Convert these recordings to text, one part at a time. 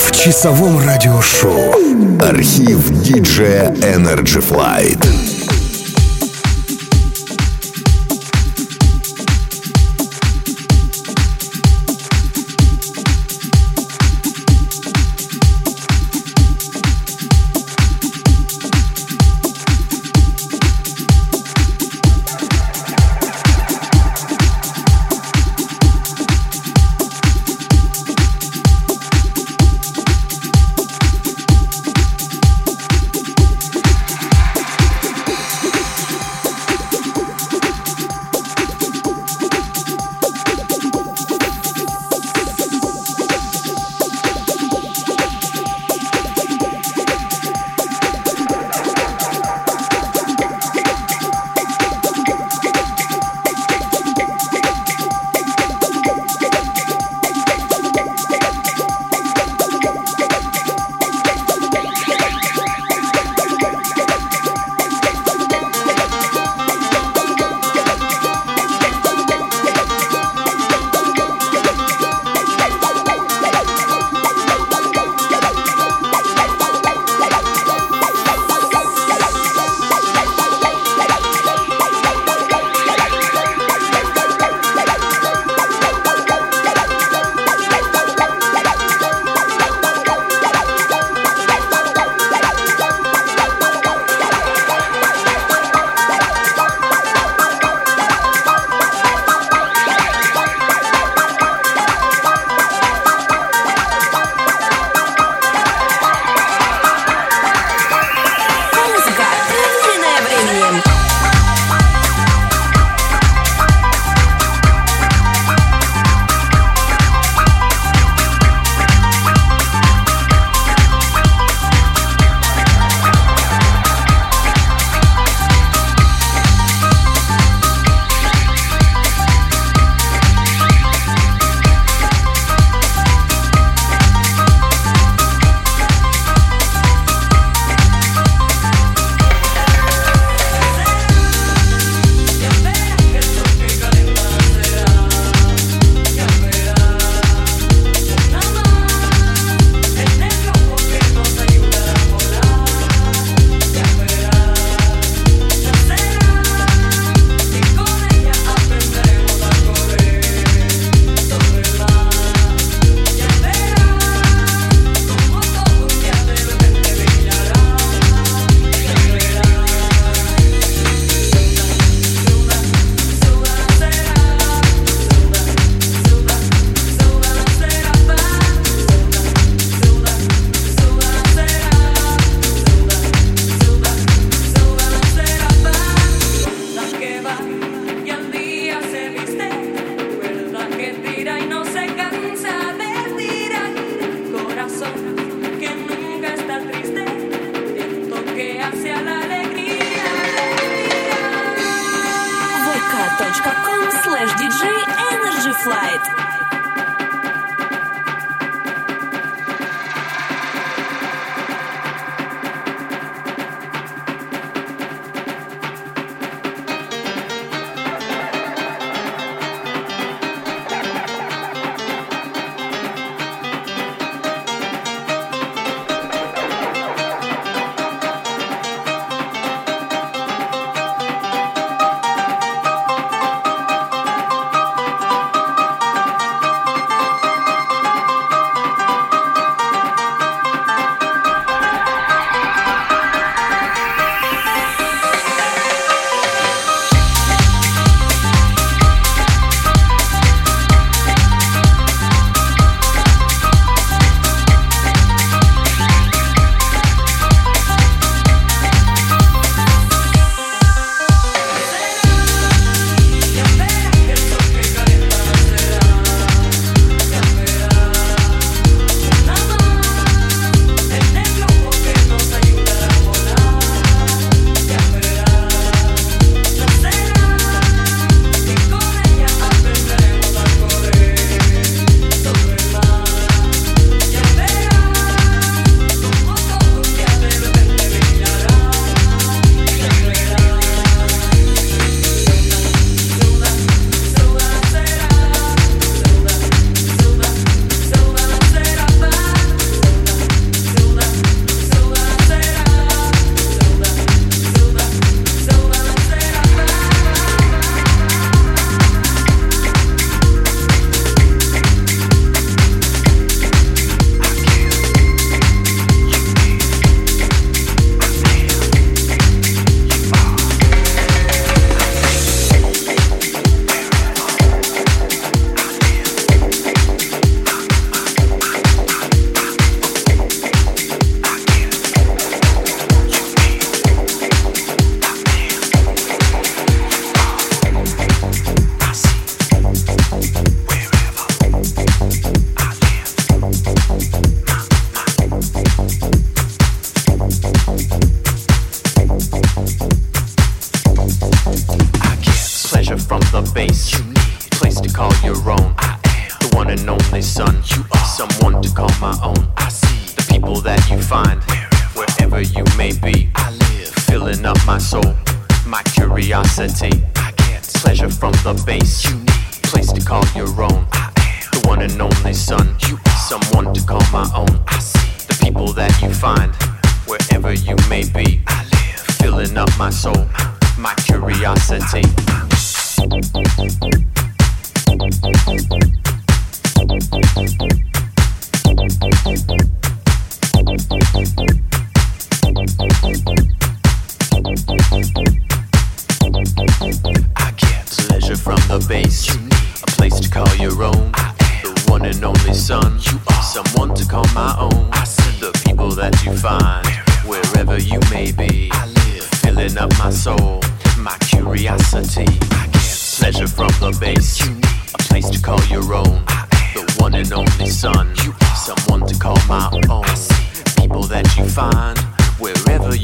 в часовом радиошоу. Архив диджея Energy Flight. слэш Energy Flight.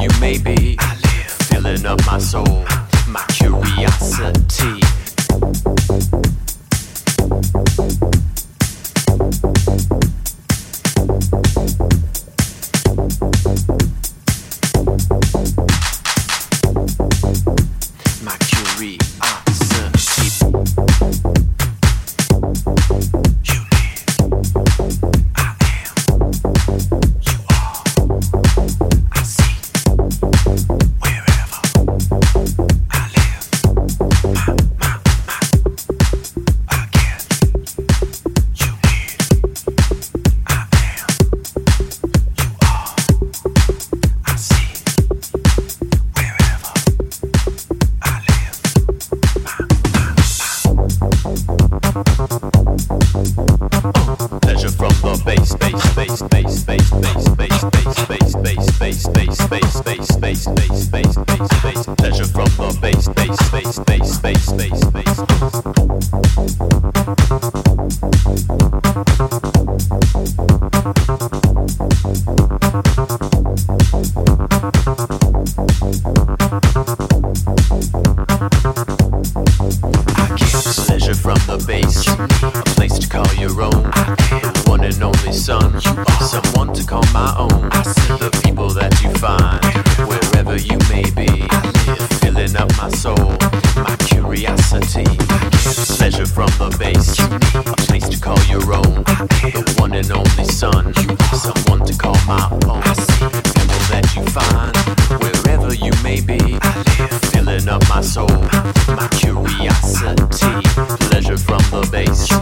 you may be. Filling up my soul, my curiosity. from the bass.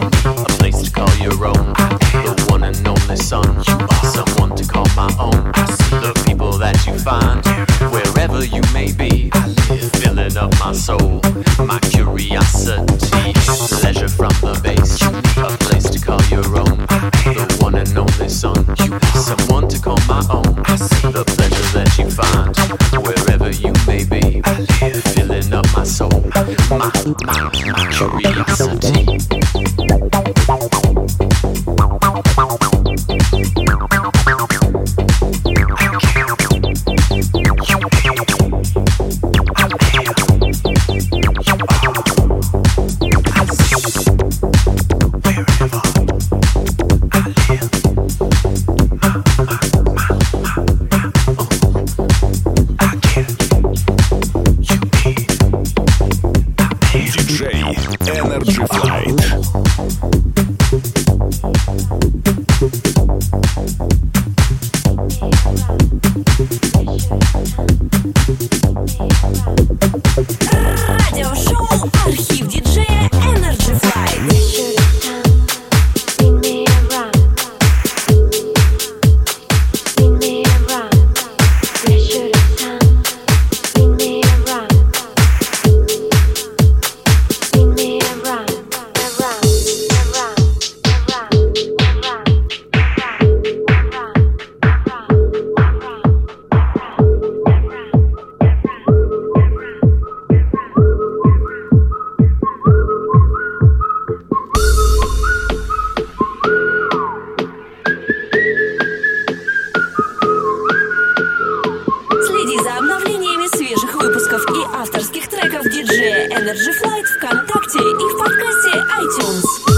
авторских треков диджея Energy Flight ВКонтакте и в подкасте iTunes.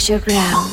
Treasure ground.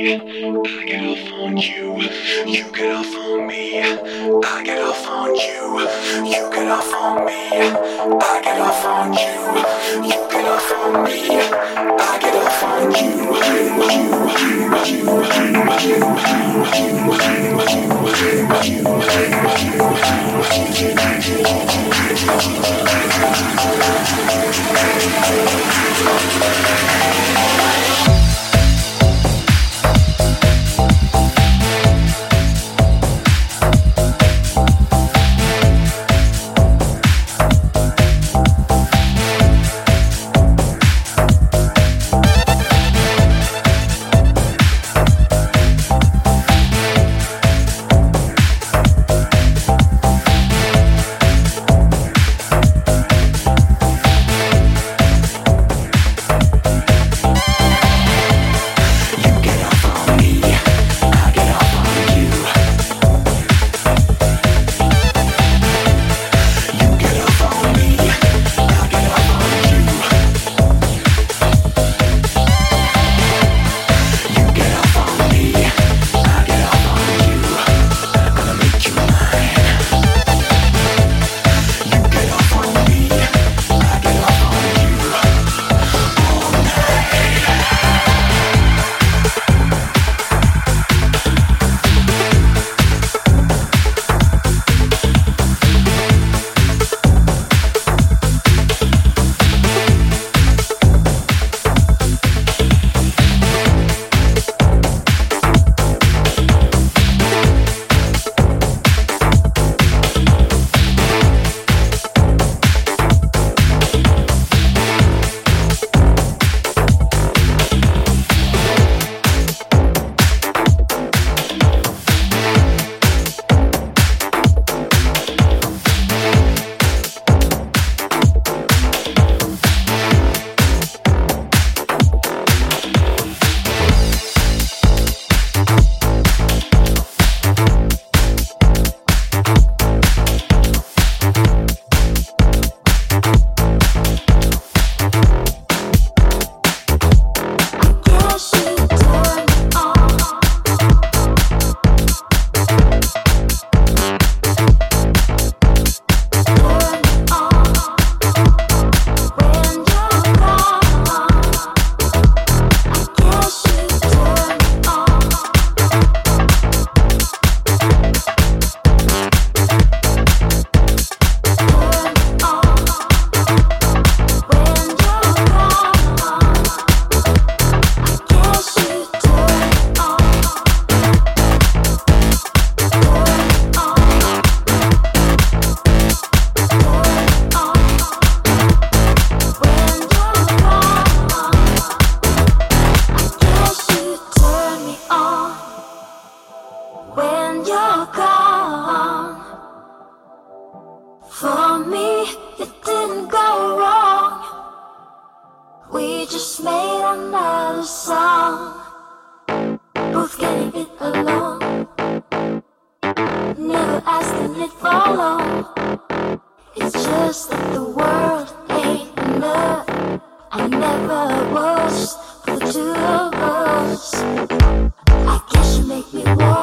I get off on you. You get off on me. I get off on you. You get off on me. I get off on you. You get off on me. I get off on you. I guess you make me want.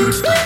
Monster.